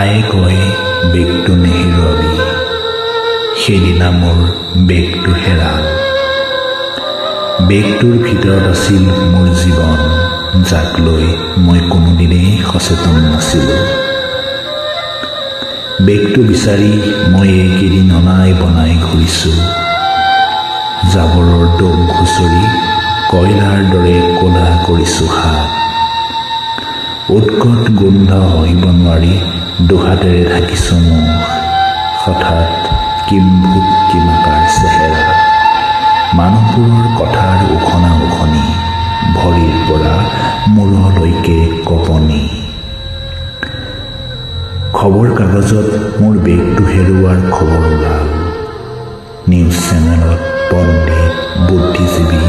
আয়ে কয় বেগটো নেহেৰুৱাবি সেইদিনা মোৰ বেগটো হেৰাল বেগটোৰ ভিতৰত আছিল মোৰ জীৱন যাক লৈ মই কোনোদিনেই সচেতন নাছিলোঁ। বেগটো বিচাৰি মই এইকেইদিন অনাই বনাই ঘূৰিছোঁ। জাবৰৰ দম খুচৰি কয়লাৰ দৰে ক'লা কৰিছোঁ হাত। উৎকট গোন্ধ সহিব নোৱাৰি দুহাতেৰে ঢাকিছোঁ মুখ হঠাৎ কিম্ভূত কিমাকাৰ চেহেৰা। মানুহবোৰৰ কথাৰ উখনা উখনি ভৰিৰ পৰা মূৰলৈকে কপনি। খবৰ কাগজত মোৰ বেগটো হেৰুওৱাৰ খবৰ ওলাল। নিউজ চেনেলত পণ্ডিত বুদ্ধিজীৱী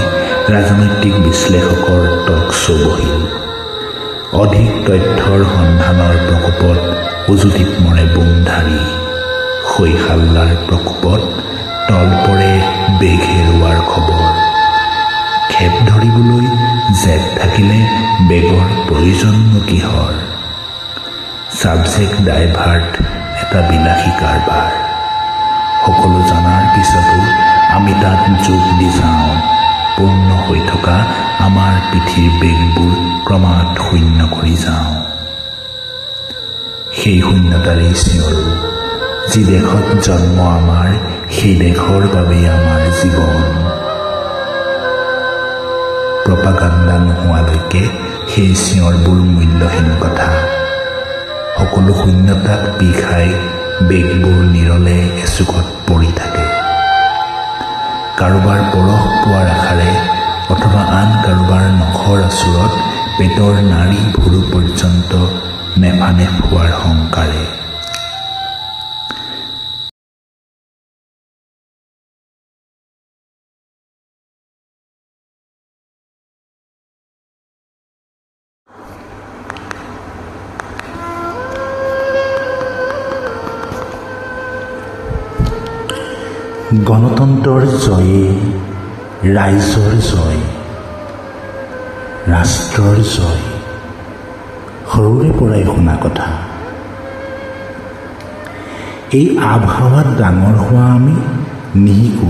ৰাজনৈতিক বিশ্লেষকৰ টক শ্ব' বহিল অধিক তথ্যৰ সন্ধানৰ প্ৰকোপত উজুতিত মৰে বোমধাৰী। শৈশাল্লাৰ প্ৰকোপত তল পৰে বেগ হেৰুৱাৰ খবৰ। খেপ ধৰিবলৈ জেট থাকিলে বেগৰ প্ৰয়োজননো কিহৰ? ছাবজেক্ট ডাইভাৰ্ট এটা বিলাসী কাৰবাৰ। সকলো জনাৰ পিছতো আমি তাত যোগ দি যাওঁ পূৰ্ণ হৈ থকা আমাৰ পিঠিৰ বেগবোৰ ক্ৰমাৎ শূন্য কৰি যাওঁ। সেই শূন্যতাৰেই চিঞৰো যি দেশত জন্ম আমাৰ সেই দেশৰ বাবেই আমাৰ জীৱন। প্ৰপাগাণ্ডা নোহোৱালৈকে সেই চিঞৰবোৰ মূল্যহীন কথা। সকলো শূন্যতাক পি খাই বেগবোৰ নিৰলে এচুকত পৰি থাকে। কাৰোবাৰ পৰশ পোৱাৰ আশাৰে অথবা আন কাৰোবাৰ নখৰ আচুৰত পেটৰ নাড়ী ভুৰু পৰ্যন্ত নেফানেফ হোৱাৰ শংকাৰে গণতন্ত্ৰৰ জয়ে ৰাইজৰ জয় ৰাষ্ট্ৰৰ জয়। সৰুৰে পৰাই শুনা কথা। এই আবহাৱাত ডাঙৰ হোৱা আমি নিশিকো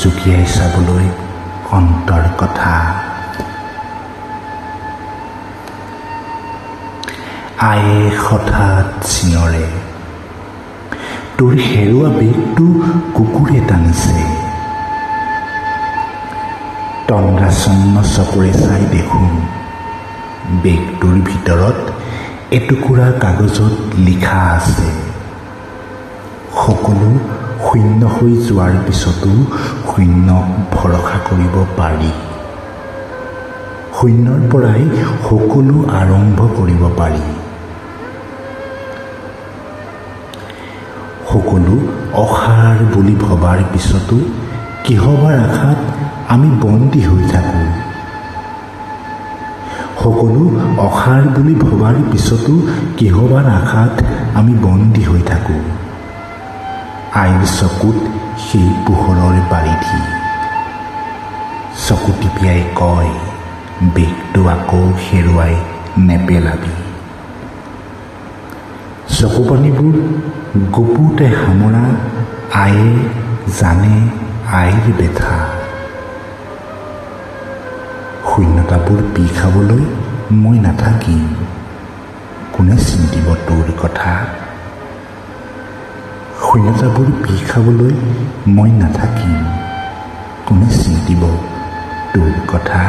জুকিয়াই চাবলৈ অন্তৰ কথা। আয়ে হঠাৎ চিঞৰে তোৰ হেৰুৱা বেগটো কুকুৰে টানিছে। তন্দ্ৰাচন্ন চকুৰে চাই দেখোঁ বেগটোৰ ভিতৰত এটুকুৰা কাগজত লিখা আছে। সকলো শূন্য হৈ যোৱাৰ পিছতো শূন্যক ভৰসা কৰিব পাৰি। শূন্যৰ পৰাই সকলো আৰম্ভ কৰিব পাৰি। সকলো অসাৰ বুলি ভবাৰ পিছতো কিহবাৰ আশাত আমি বন্দী হৈ থাকোঁ? সকলো অসাৰ বুলি ভবাৰ পিছতো কিহবাৰ আশাত আমি বন্দী হৈ থাকোঁ। আইৰ চকুত সেই পোহৰৰ বাৰিধি। চকু টিপিয়াই কয় বেগটো আকৌ হেৰুৱাই নেপেলাবি। চকুপানীবোৰ গুপুতে সামৰা আয়ে জানে আইৰ বেথা। শূন্যতাবোৰ পি খাবলৈ মই নাথাকিম কোনে চিন্তিব তোৰ কথা? শূন্যতাবোৰ পি খাবলৈ মই নাথাকিম কোনে চিন্তিব তোৰ কথা?